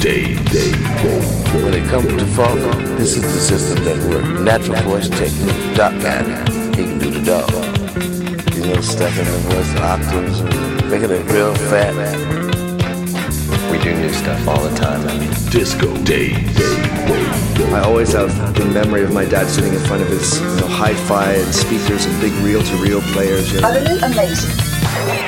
Dave, Dave, Dave. When it comes to funk, this is the system that works. Natural voice technique. Doc man, he can do the dog. You know, stuff in the voice, octaves, making it real fat. Man. We do new stuff all the time. Disco Dave, Dave, Dave, Dave. I always have the memory of my dad sitting in front of his you know, hi-fi and speakers and big reel-to-reel players. You know. Utterly amazing.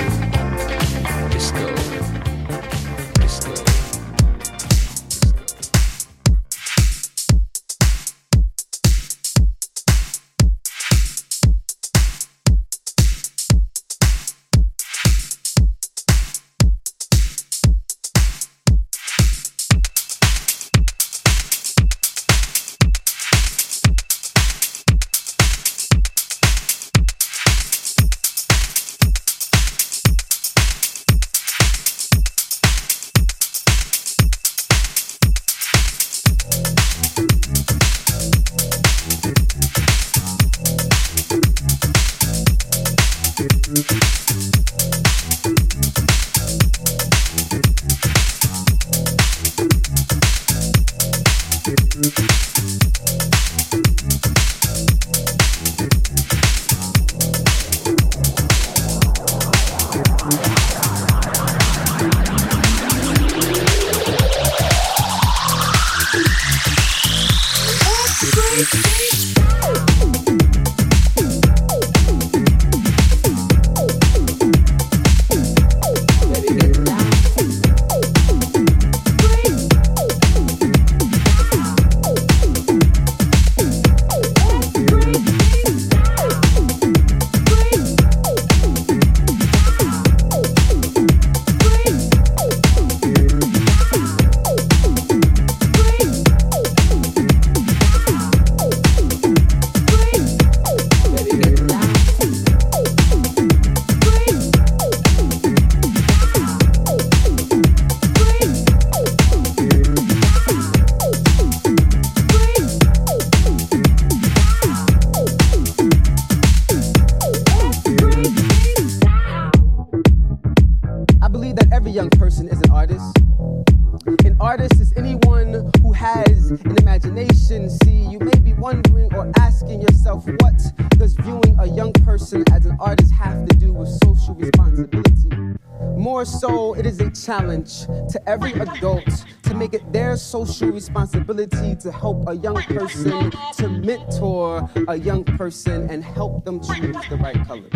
Responsibility to help a young person, to mentor a young person, and help them choose the right colors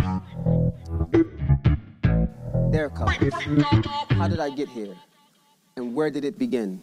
their colors. How did I get here? And where did it begin?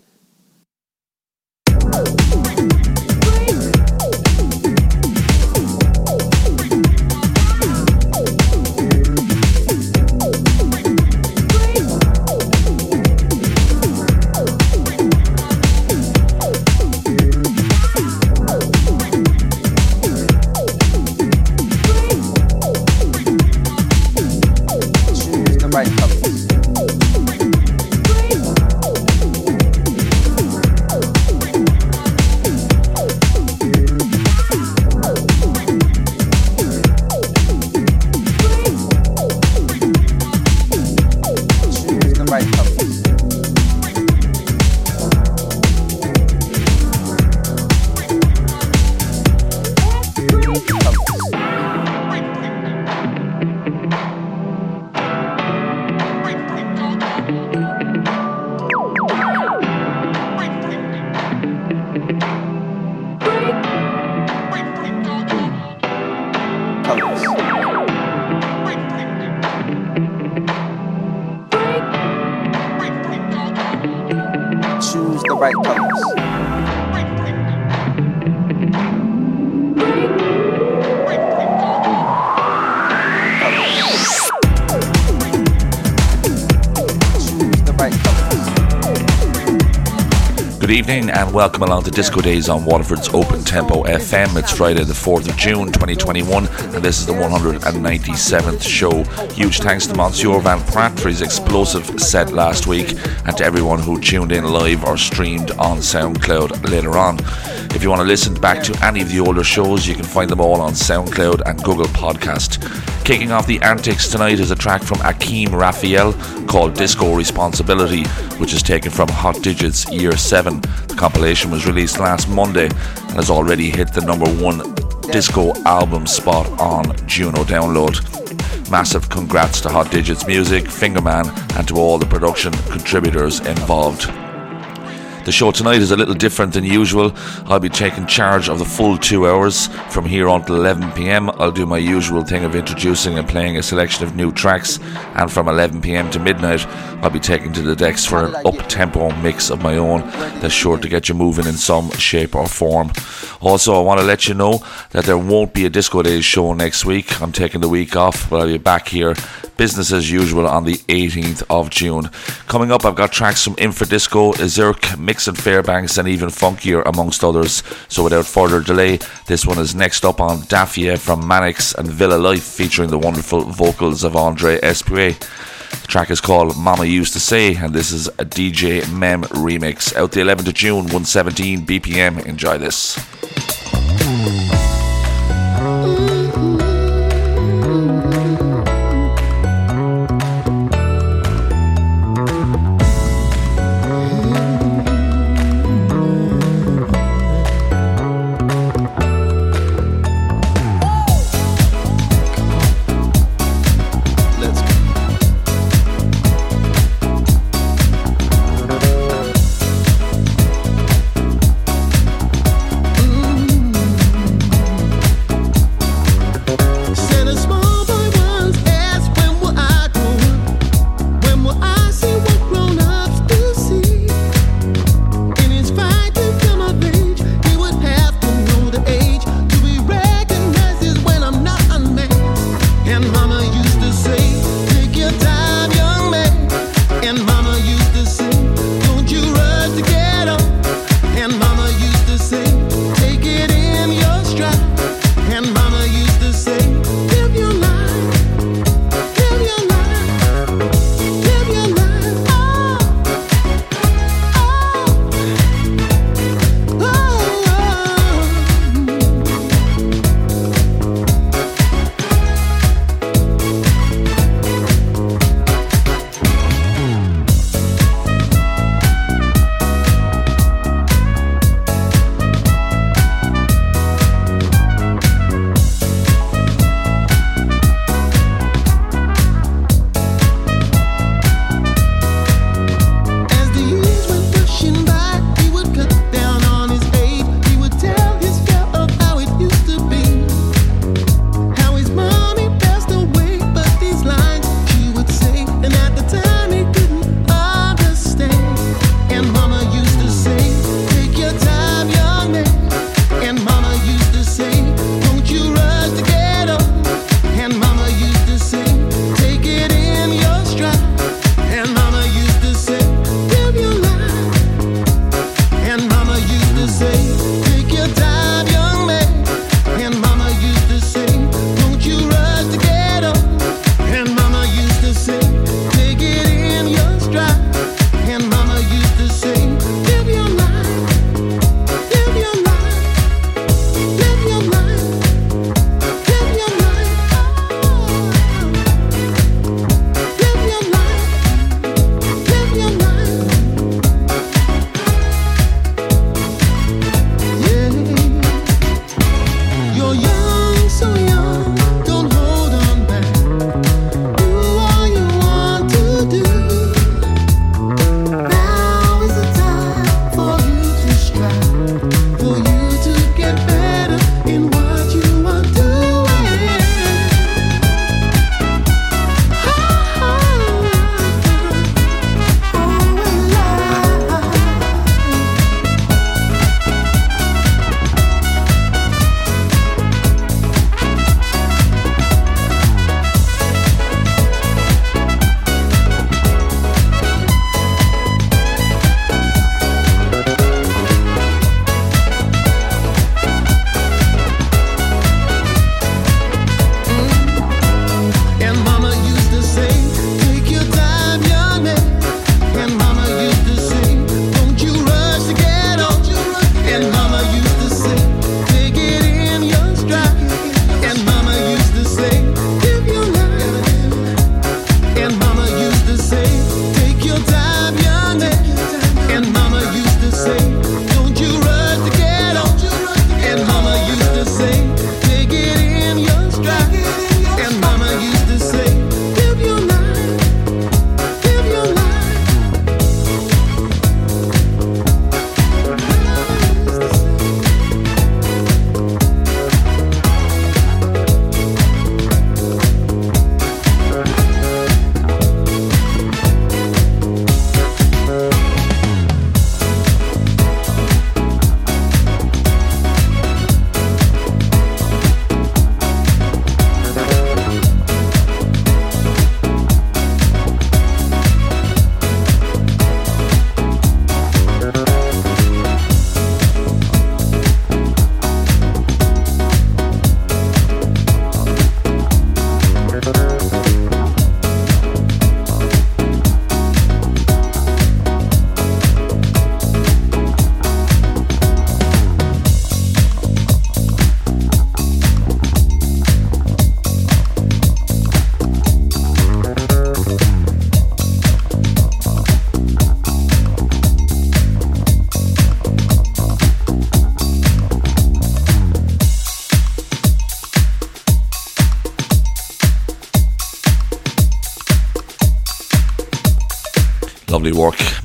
Welcome along to Disco Days on Waterford's Open Tempo FM. It's Friday, the 4th of June 2021, and this is the 197th show. Huge thanks to Monsieur Van Pratt for his explosive set last week, and to everyone who tuned in live or streamed on SoundCloud later on. If you want to listen back to any of the older shows, you can find them all on SoundCloud and Google Podcast. Kicking off the antics tonight is a track from Akeem Raphael called Disco Responsibility, which is taken from Hot Digits Year 7. Compilation was released last Monday and has already hit the number one disco album spot on Juno Download. Massive congrats to Hot Digits Music, Fingerman, and to all the production contributors involved. The show tonight is a little different than usual. I'll be taking charge of the full two hours from here until 11 pm. I'll do my usual thing of introducing and playing a selection of new tracks, and from 11 pm to midnight, I'll be taking to the decks for an up tempo mix of my own that's sure to get you moving in some shape or form. Also, I want to let you know that there won't be a Disco Days show next week. I'm taking the week off, but I'll be back here business as usual on the 18th of June. Coming up, I've got tracks from Infradisco, Azurk, Mix and Fairbanks, and even funkier, amongst others. So without further delay, this one is next up on Daffia from Manix and Villa Life, featuring the wonderful vocals of Andre Espeut. The track is called Mama Used to Say, and this is a DJ Mem remix. Out the 11th of June, 117 BPM. Enjoy this.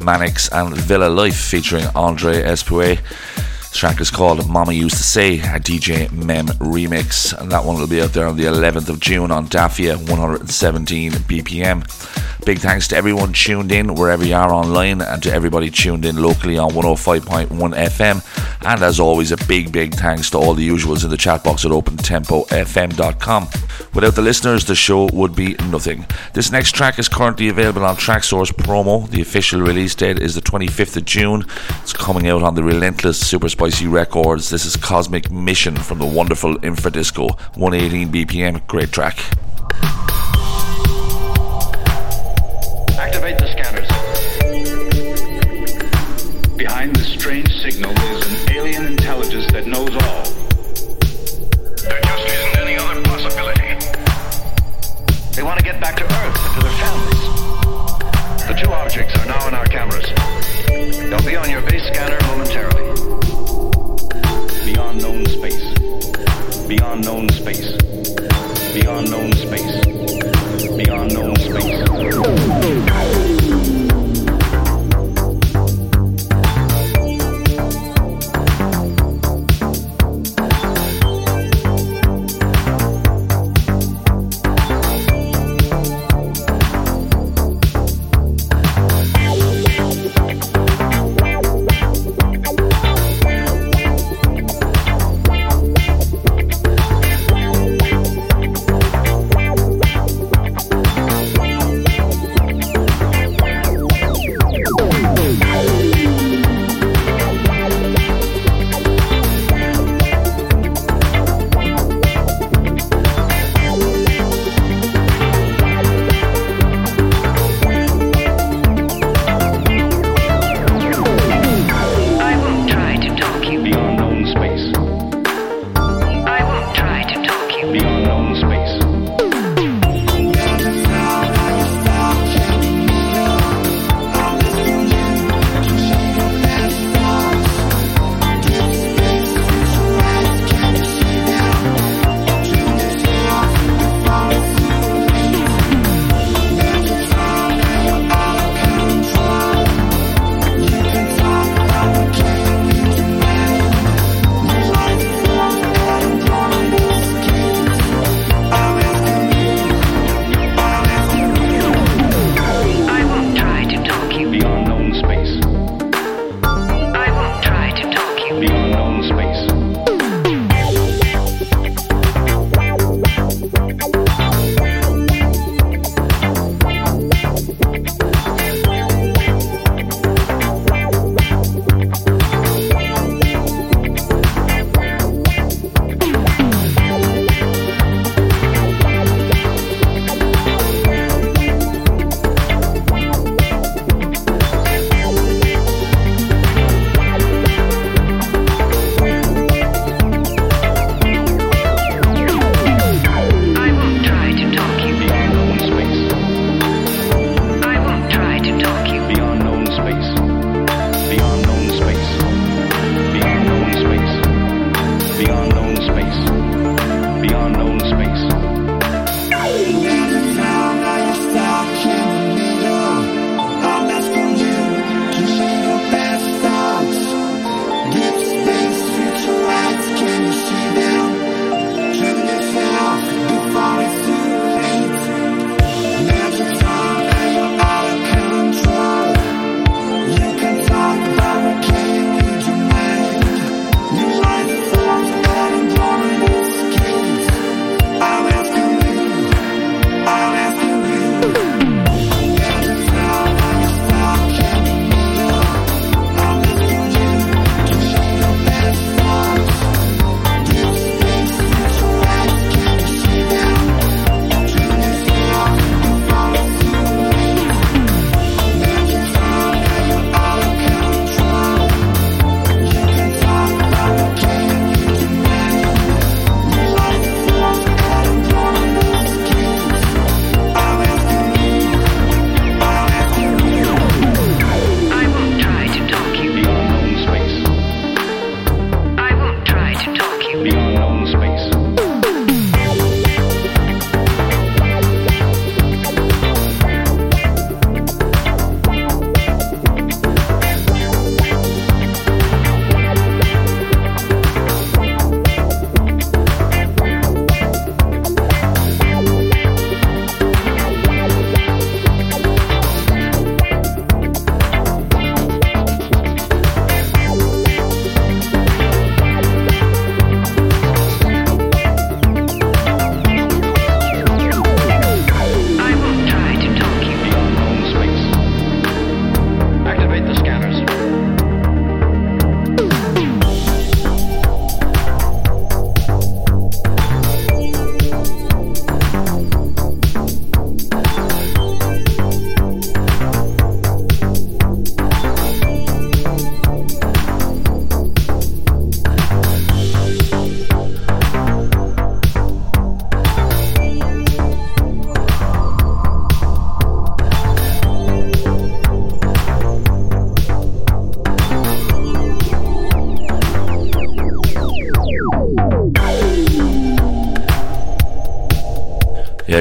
Manix and Villa Life featuring Andre Espeut. track is called Mama Used to Say, a DJ Mem remix, and that one will be out there on the 11th of June on Dafia, 117 BPM. Big thanks to everyone tuned in wherever you are online and to everybody tuned in locally on 105.1 FM. And as always, a big, big thanks to all the usuals in the chat box at opentempofm.com. Without the listeners, the show would be nothing. This next track is currently available on Traxsource Promo. The official release date is the 25th of June. It's coming out on the Relentless Super Spicy Records. This is Cosmic Mission from the wonderful Infradisco. 118 BPM, great track. Behind this strange signal is an alien intelligence that knows all. There just isn't any other possibility. They want to get back to Earth and to their families. The two objects are now in our cameras. They'll be on your base scanner momentarily. Beyond known space. Beyond known space. Beyond known space. Beyond known space.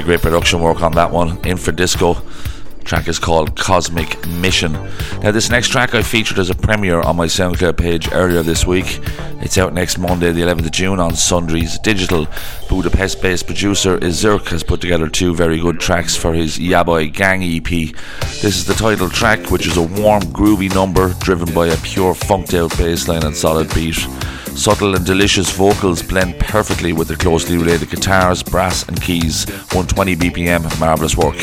Great production work on that one. Infradisco track is called Cosmic Mission. Now, this next track I featured as a premiere on my SoundCloud page earlier this week. It's out next Monday, the 11th of June, on Sundries Digital. Budapest based producer Izurk has put together two very good tracks for his Yaboy Gang EP. This is the title track, which is a warm, groovy number driven by a pure funked out bassline and solid beat. Subtle and delicious vocals blend perfectly with the closely related guitars, brass, and keys. 120 BPM, marvellous work.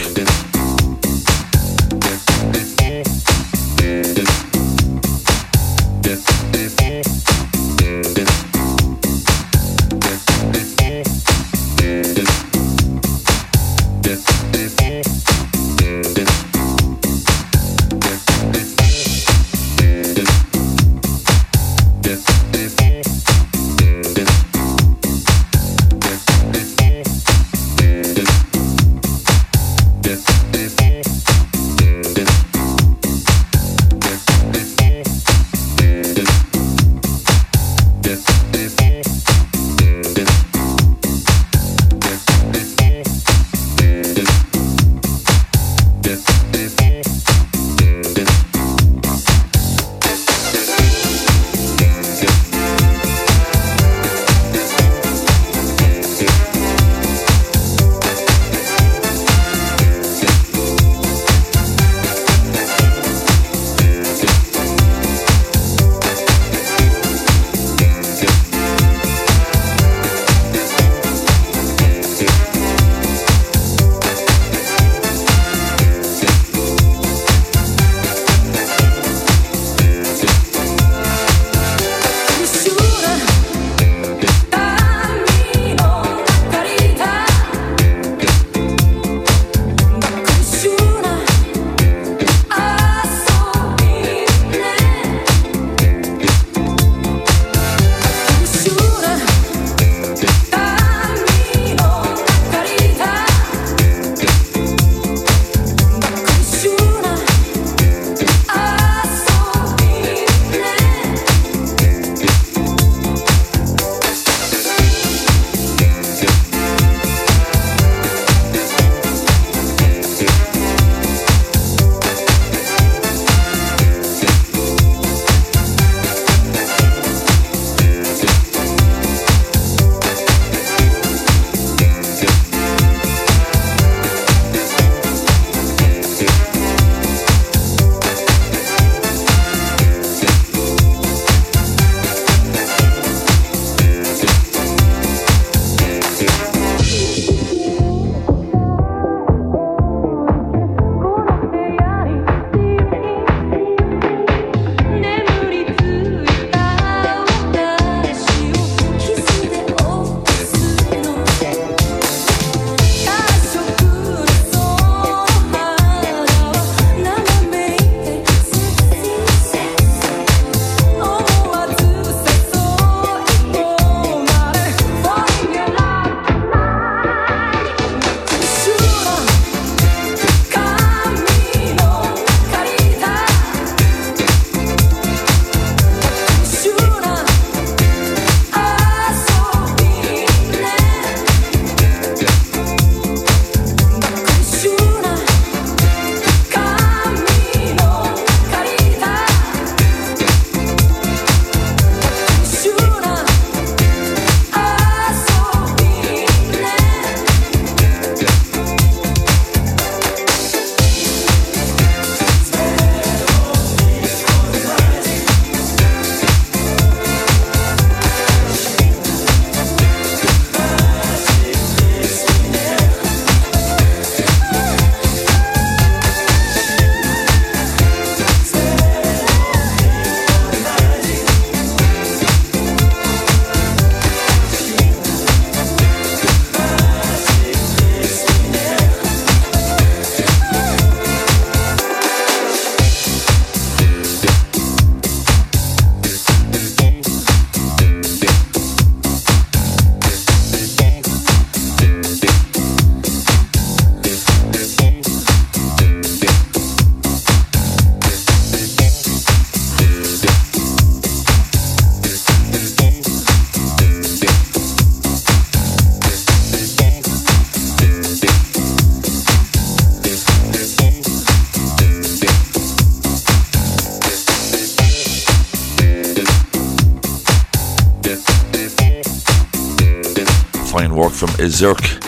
Izirk.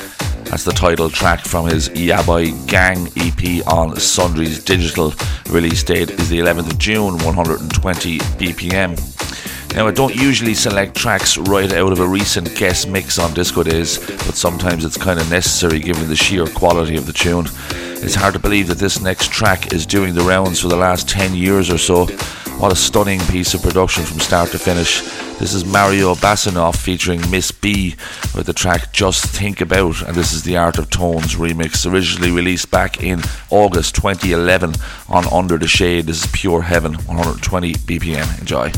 That's the title track from his Yabai Gang EP on Sundry's digital release date is the 11th of June, 120 BPM. Now, I don't usually select tracks right out of a recent guest mix on Disco Days, but sometimes it's kind of necessary given the sheer quality of the tune. It's hard to believe that this next track is doing the rounds for the last 10 years or so. What a stunning piece of production from start to finish. This is Mario Basanov featuring Miss B with the track Just Think About, and this is the Art of Tones remix, originally released back in August 2011 on Under the Shade. This is Pure Heaven, 120 BPM. Enjoy.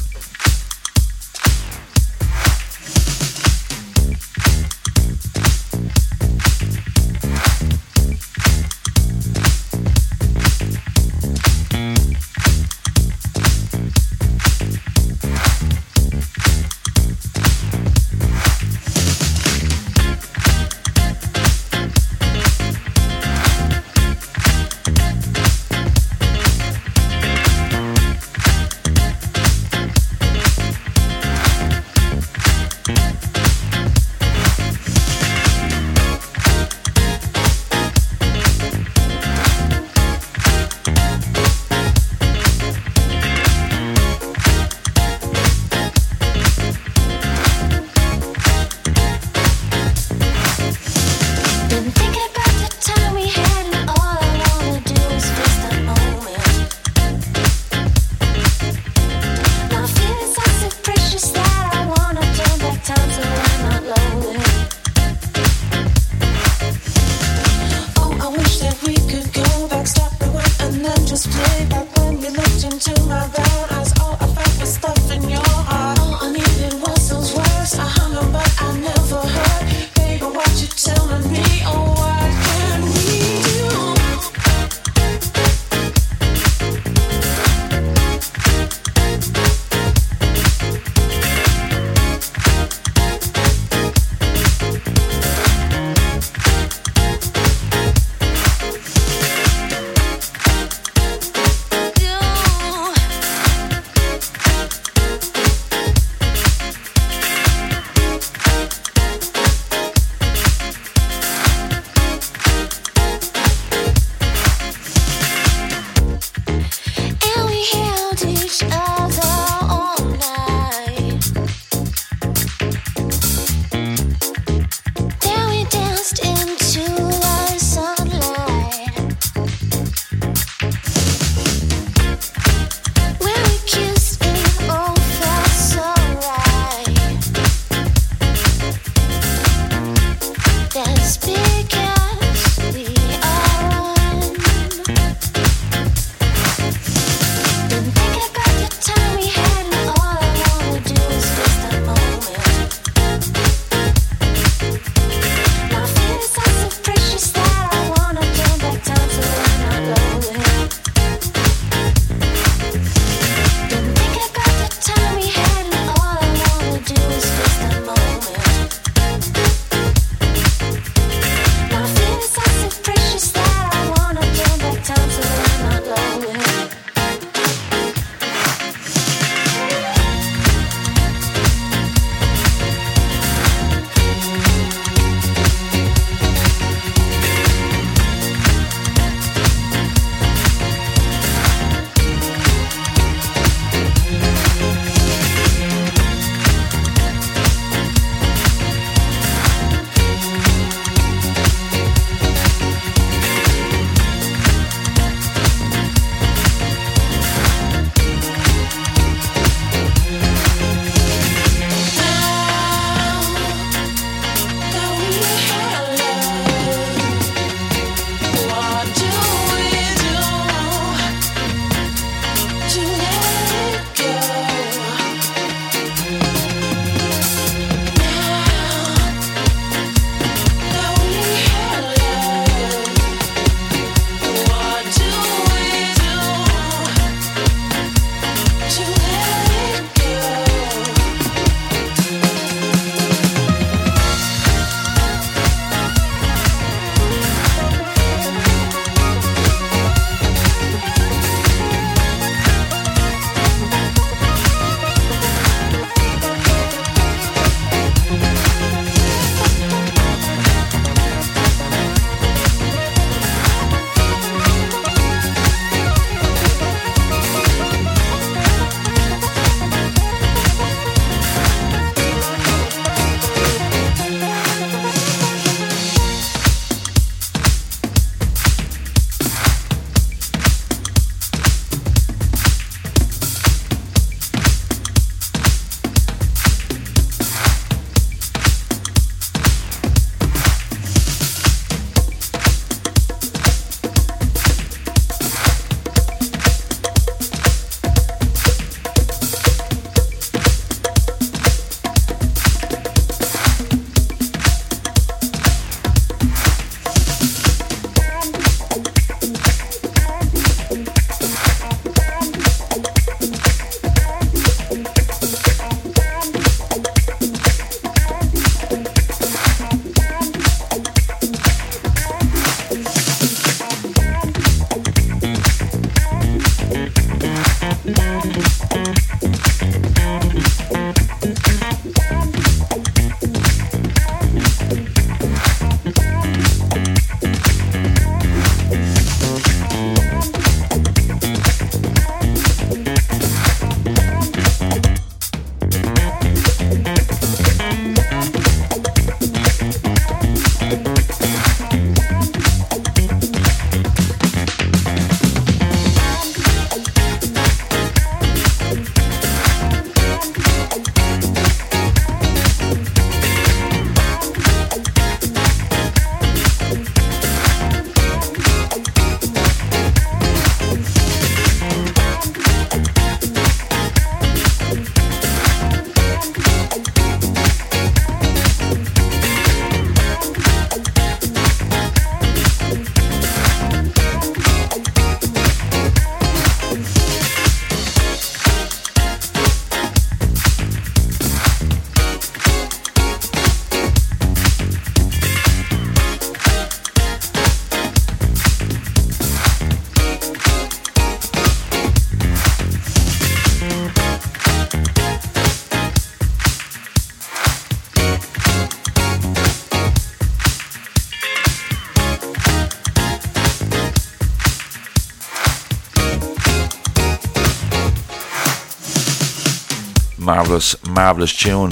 Marvelous, marvelous tune.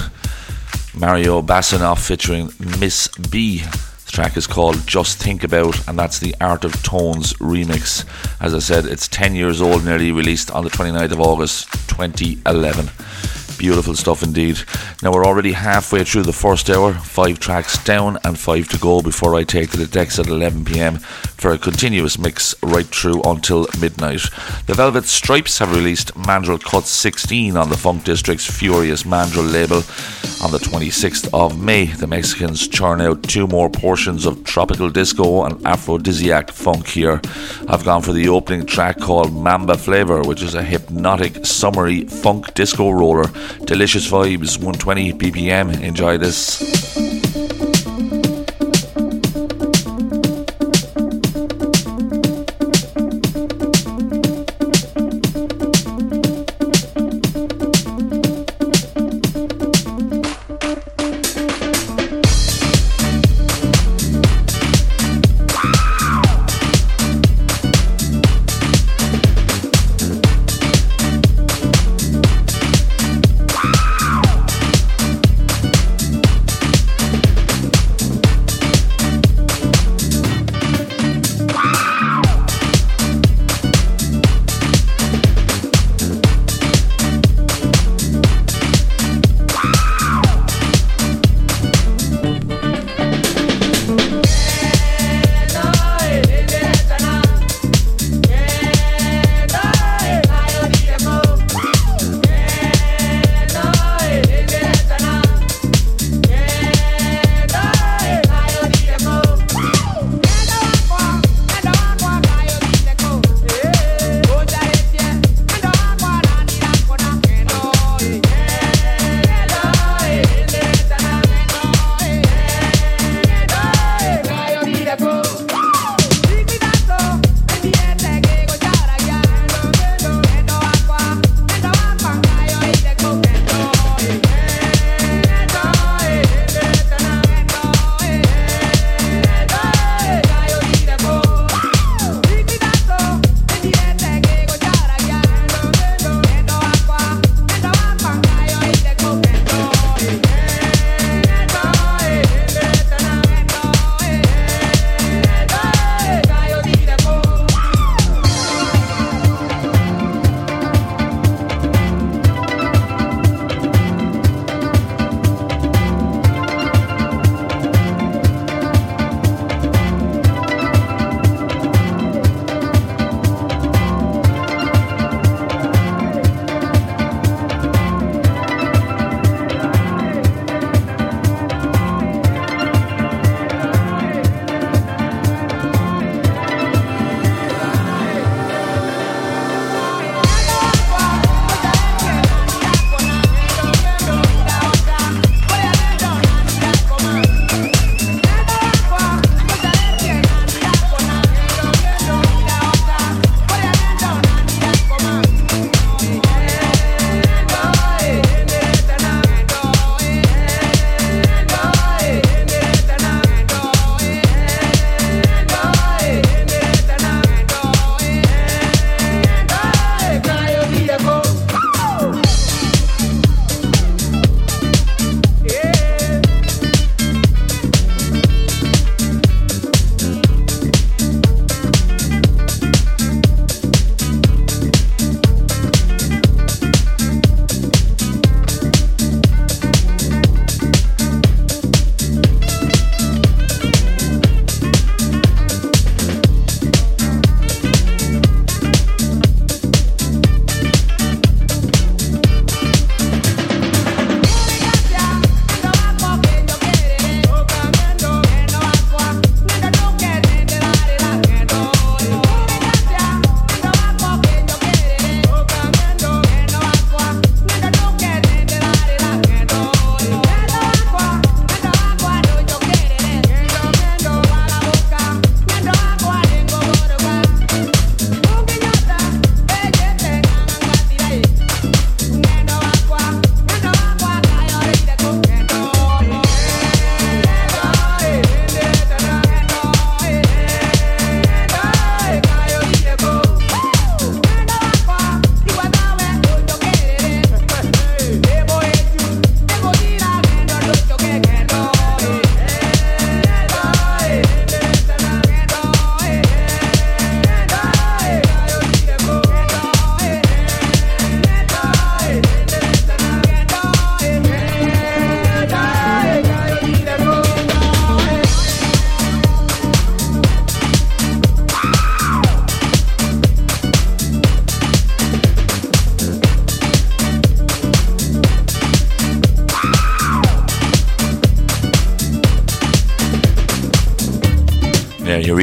Mario Basanov featuring Miss B. The track is called Just Think About, and that's the Art of Tones remix. As I said, it's 10 years old, nearly released on the 29th of August 2011. Beautiful stuff indeed. Now we're already halfway through the first hour, five tracks down and five to go before I take to the decks at 11 pm for a continuous mix right through until midnight. The Velvet Stripes have released Mandrill Cut 16 on the Funk District's Furious Mandrill label on the 26th of May. The Mexicans churn out two more portions of tropical disco and aphrodisiac funk here. I've gone for the opening track called Mamba Flavor, which is a hypnotic, summery funk disco roller Delicious vibes, 120 BPM. Enjoy this.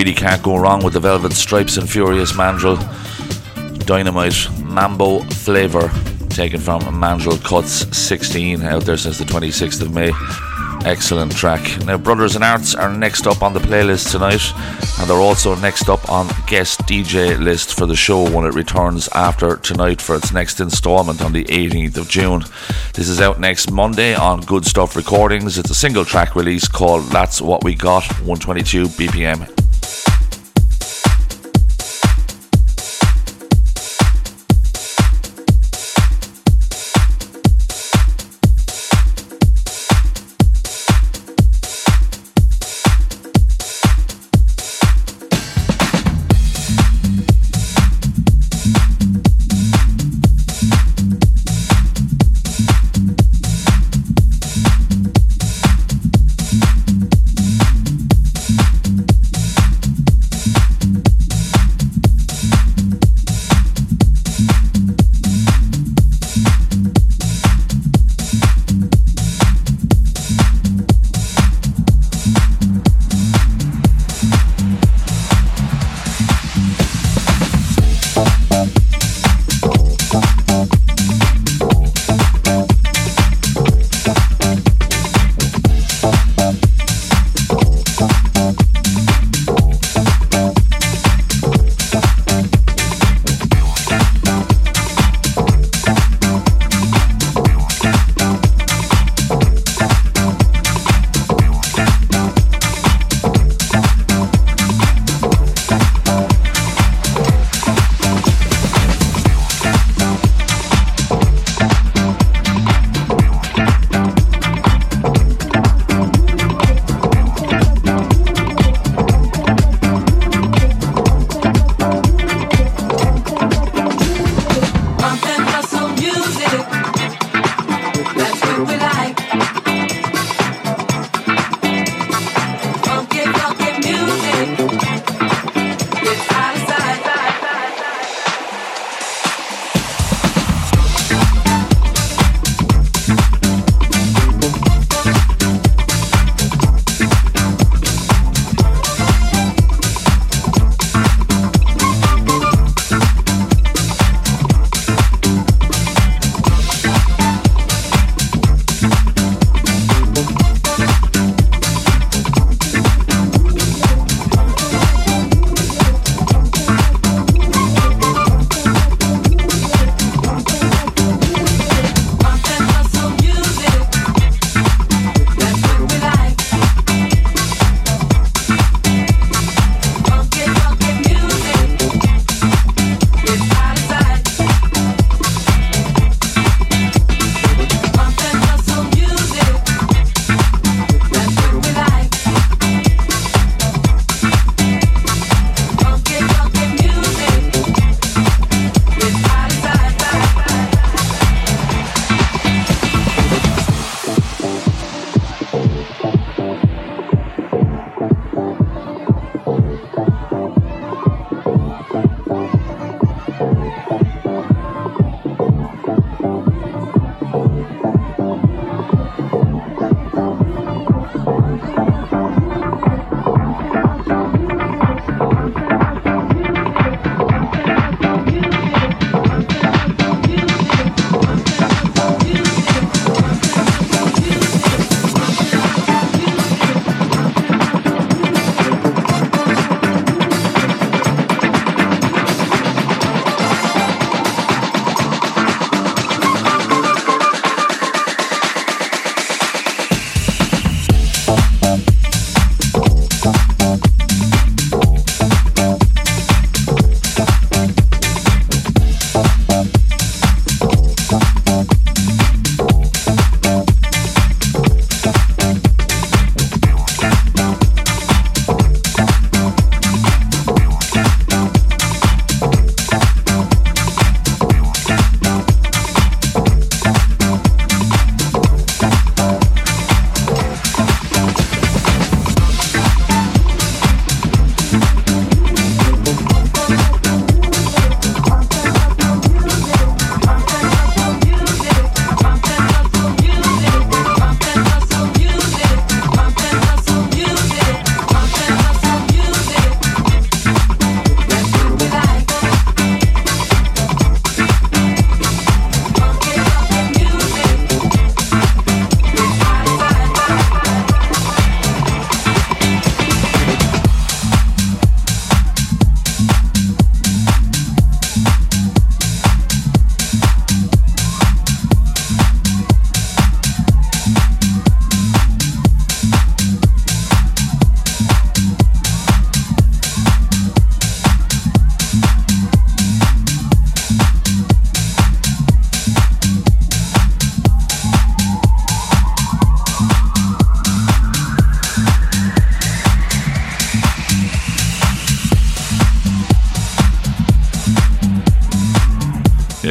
Really can't go wrong with the Velvet Stripes and Furious Mandrill. Dynamite Mambo Flavor, taken from Mandrill Cuts 16, out there since the 26th of May. Excellent track. Now, Brothers in Arts are next up on the playlist tonight, and they're also next up on guest DJ list for the show when it returns after tonight for its next installment on the 18th of June. This is out next Monday on Good Stuff Recordings. It's a single track release called That's What We Got, 122 BPM.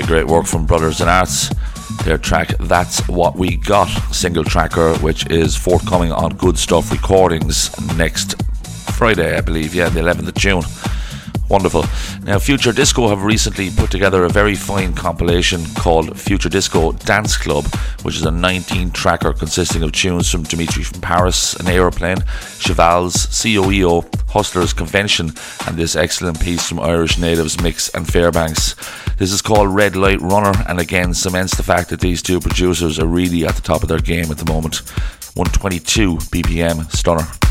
Yeah, great work from Brothers in Arts. Their track That's What We Got, single tracker, which is forthcoming on Good Stuff Recordings next Friday, I believe. Yeah, the 11th of June. Wonderful. Now, Future Disco have recently put together a very fine compilation called Future Disco Dance Club, which is a 19 tracker consisting of tunes from Dimitri from Paris, An Aeroplane, Cheval's, COEO, Hustlers Convention, and this excellent piece from Irish Natives Mix and Fairbanks. This is called Red Light Runner, and again cements the fact that these two producers are really at the top of their game at the moment. 122 BPM, stunner.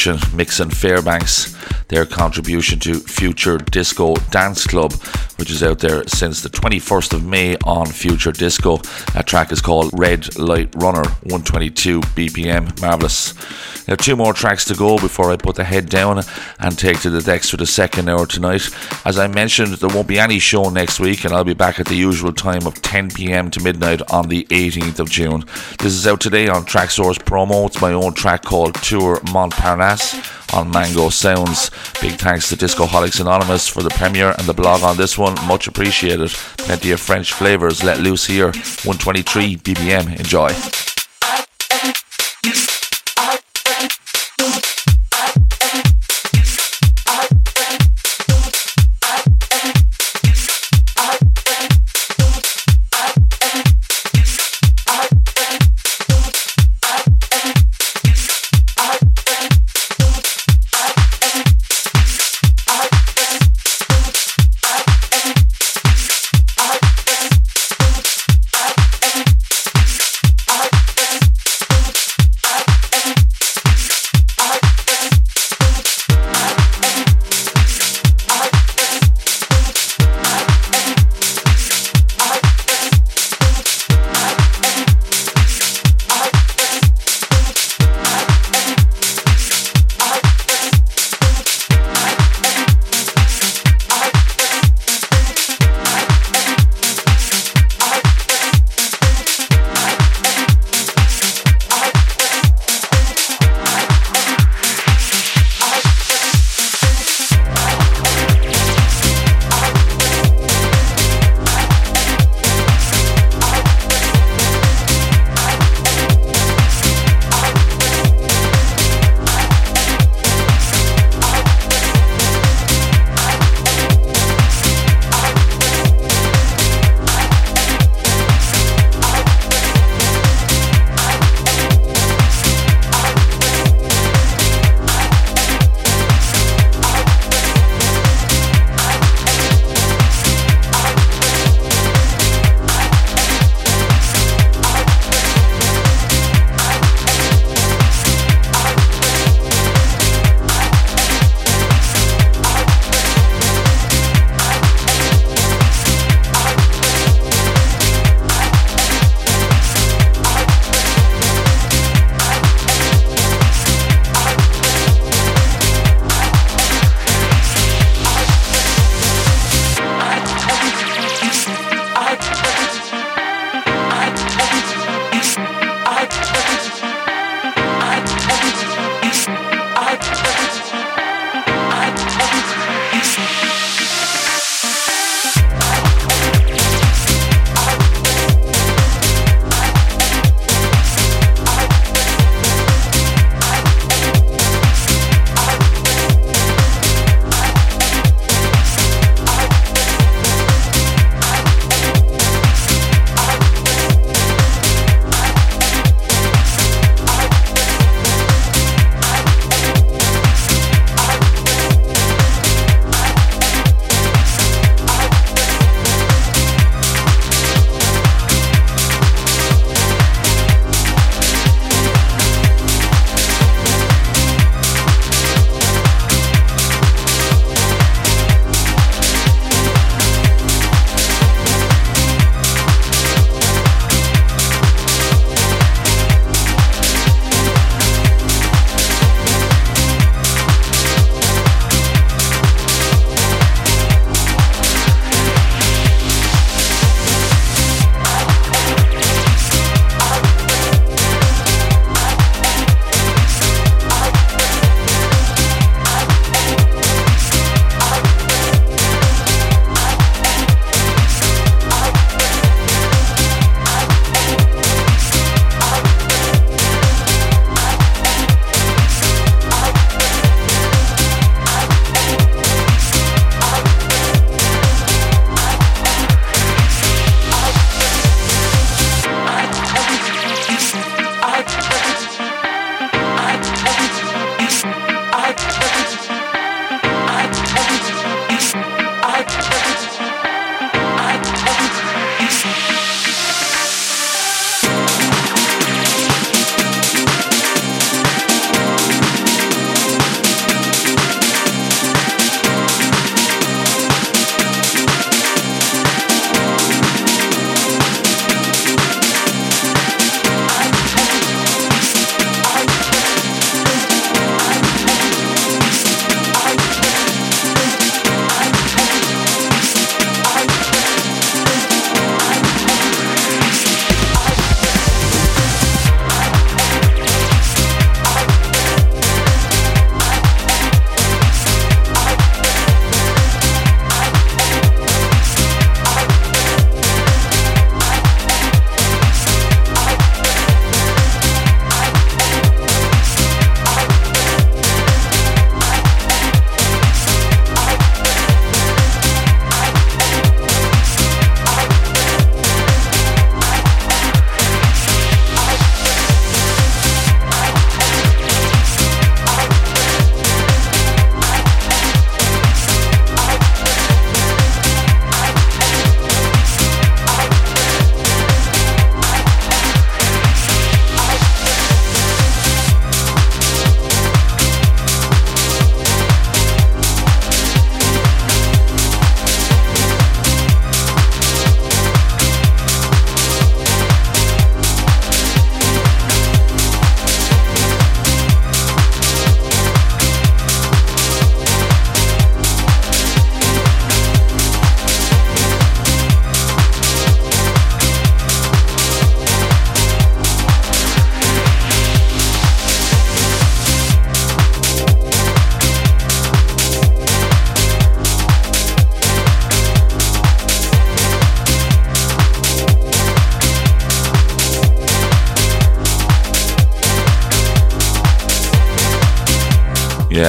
Production, Mixon Fairbanks, their contribution to Future Disco Dance Club, which is out there since the 21st of May on Future Disco. That track is called Red Light Runner, 122 BPM. Marvellous. Now, two more tracks to go before I put the head down and take to the decks for the second hour tonight. As I mentioned, there won't be any show next week, and I'll be back at the usual time of 10 pm to midnight on the 18th of June. This is out today on Traxsource Promo. It's my own track called Tour Montparnasse on Mango Sounds. Big thanks to Discoholics Anonymous for the premiere and the blog on this one. Much appreciated. Plenty of French flavours let loose here. 123 BPM. Enjoy.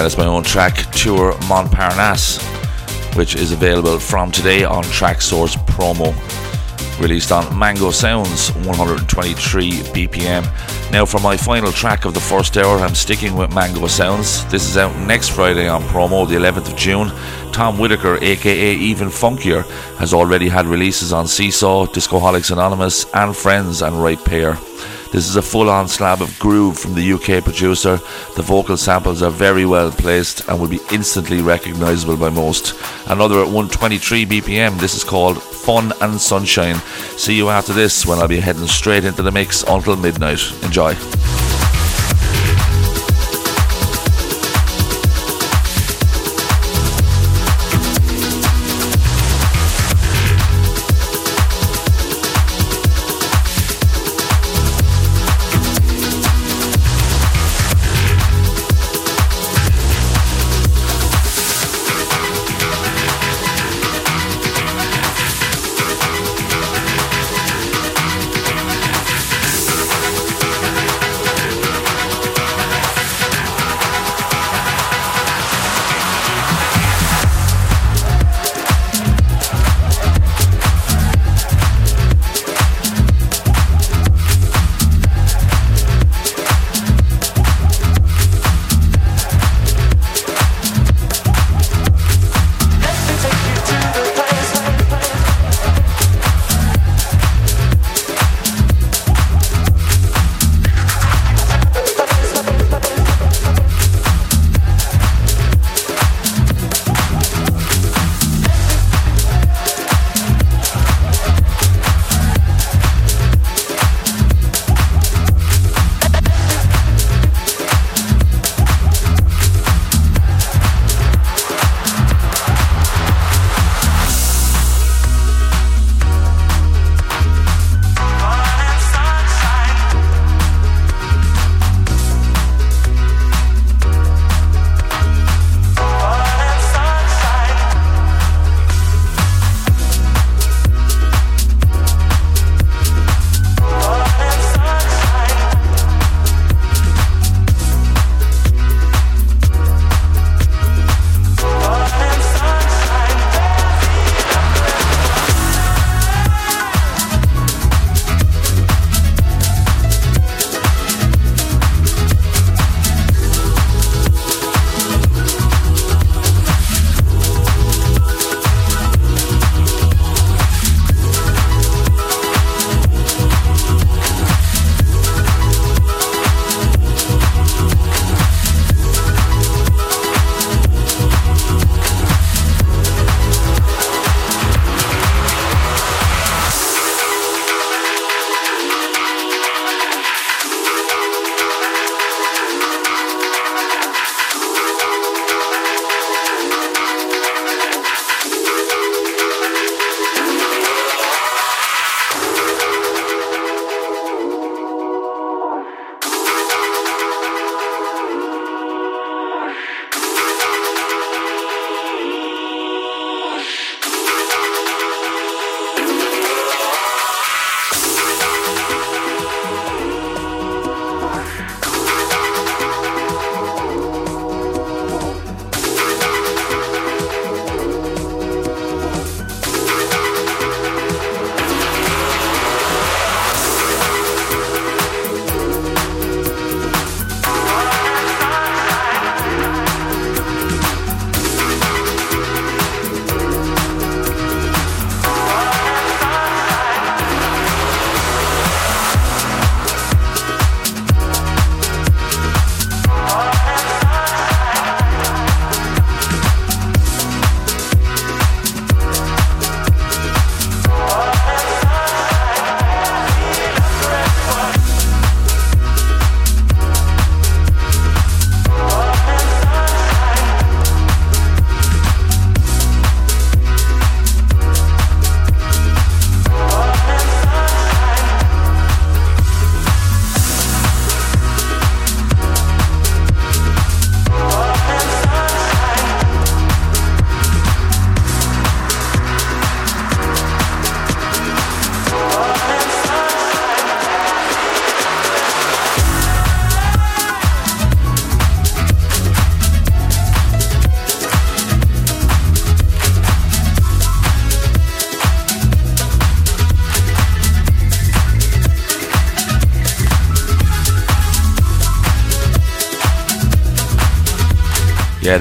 Yeah, that's my own track, Tour Montparnasse, which is available from today on Traxsource Promo released on Mango Sounds 123 BPM. Now, for my final track of the first hour, I'm sticking with Mango Sounds. This is out next Friday on promo, the 11th of June. Tom Whitaker, aka Even Funkier, has already had releases on Seesaw, Discoholics Anonymous, and Friends and Right Pair. This is a full on slab of groove from the UK producer. The vocal samples are very well placed and will be instantly recognisable by most. Another at 123 BPM, this is called Fun and Sunshine. See you after this when I'll be heading straight into the mix until midnight. Enjoy.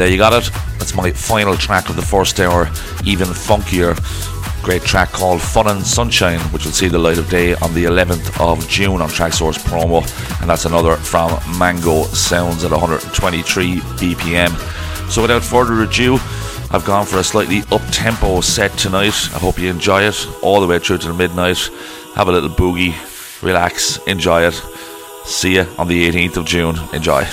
There you got it. That's my final track of the first hour, even funkier. Great track called Fun and Sunshine, which will see the light of day on the 11th of June on Traxsource promo, and that's another from Mango Sounds at 123 BPM. So without further ado, I've gone for a slightly up tempo set tonight. I hope you enjoy it all the way through to midnight. Have a little boogie, relax, enjoy it. See you on the 18th of June. Enjoy.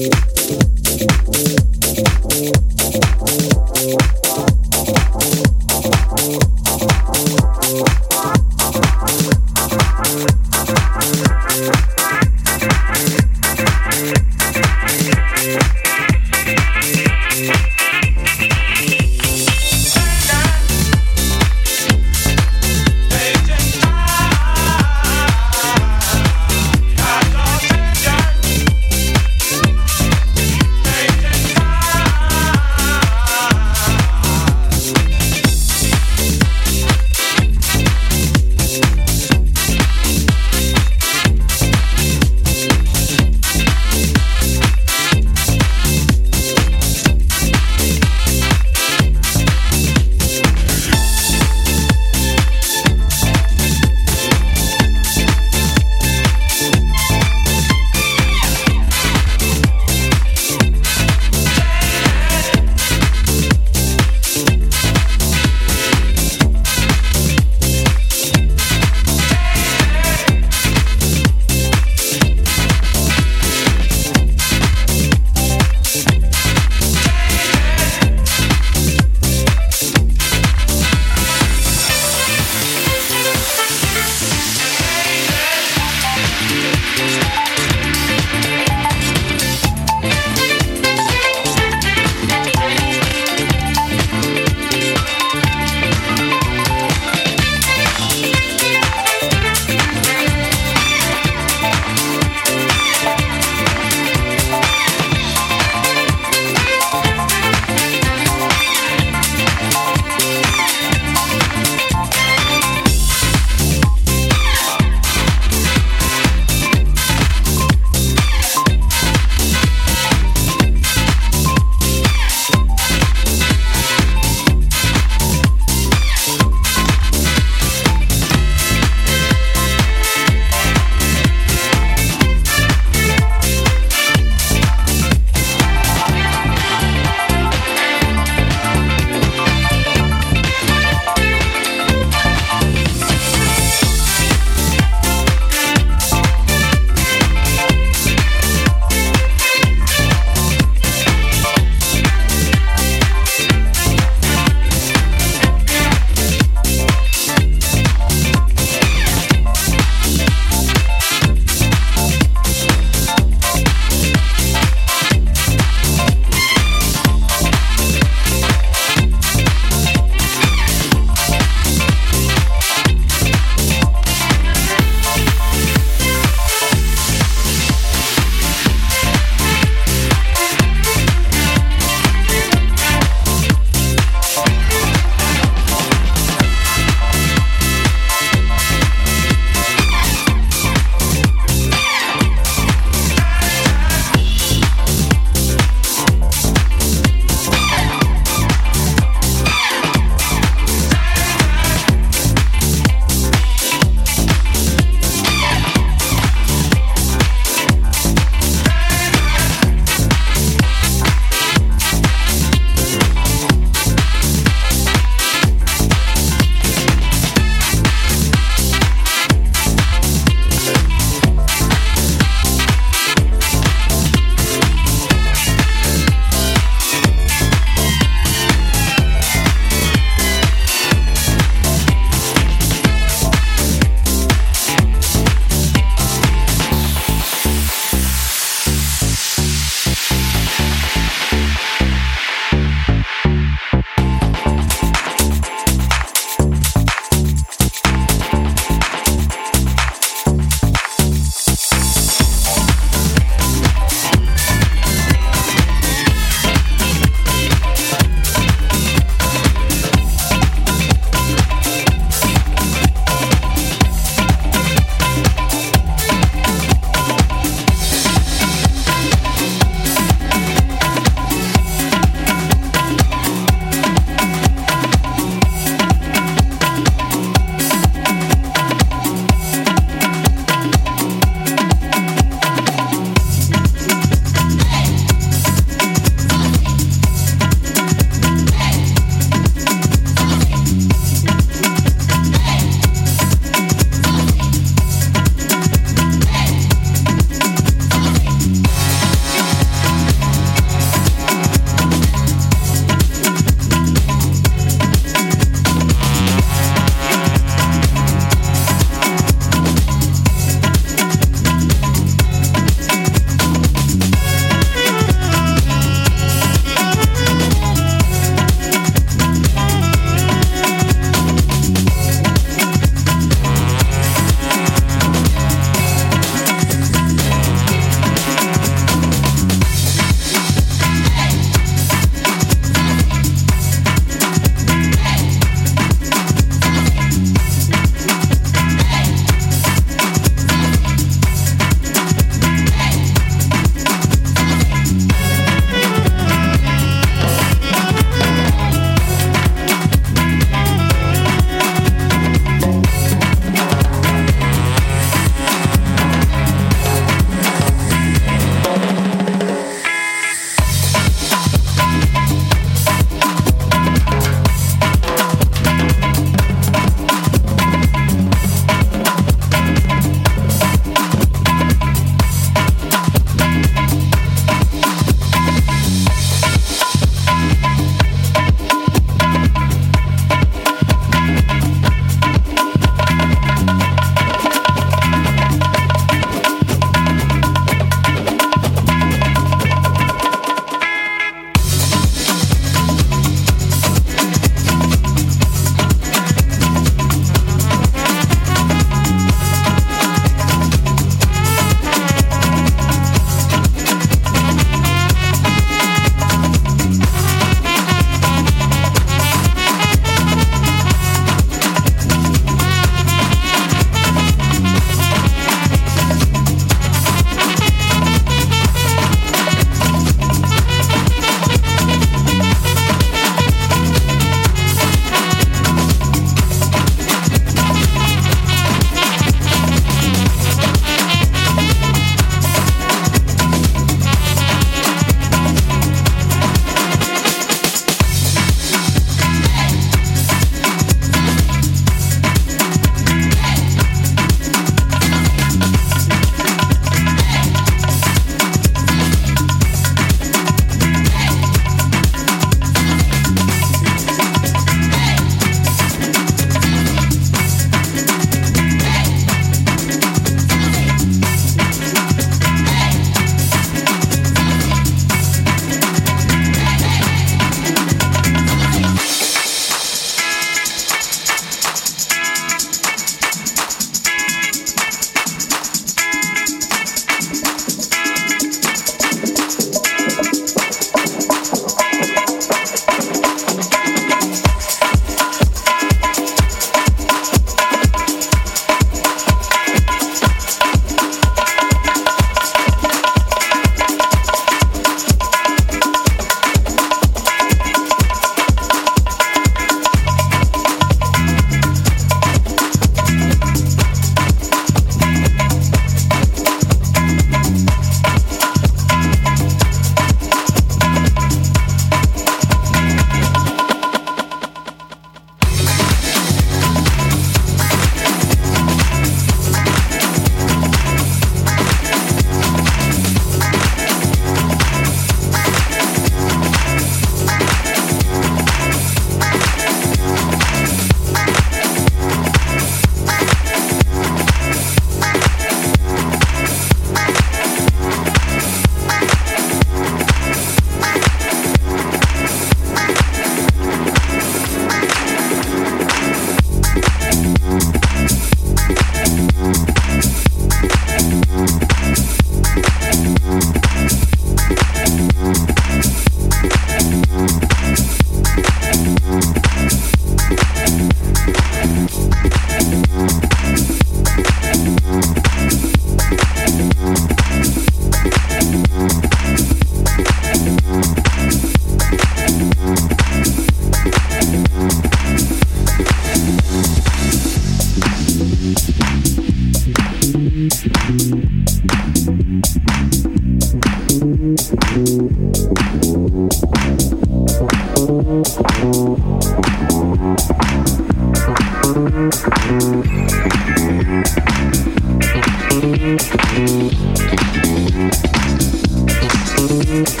Thank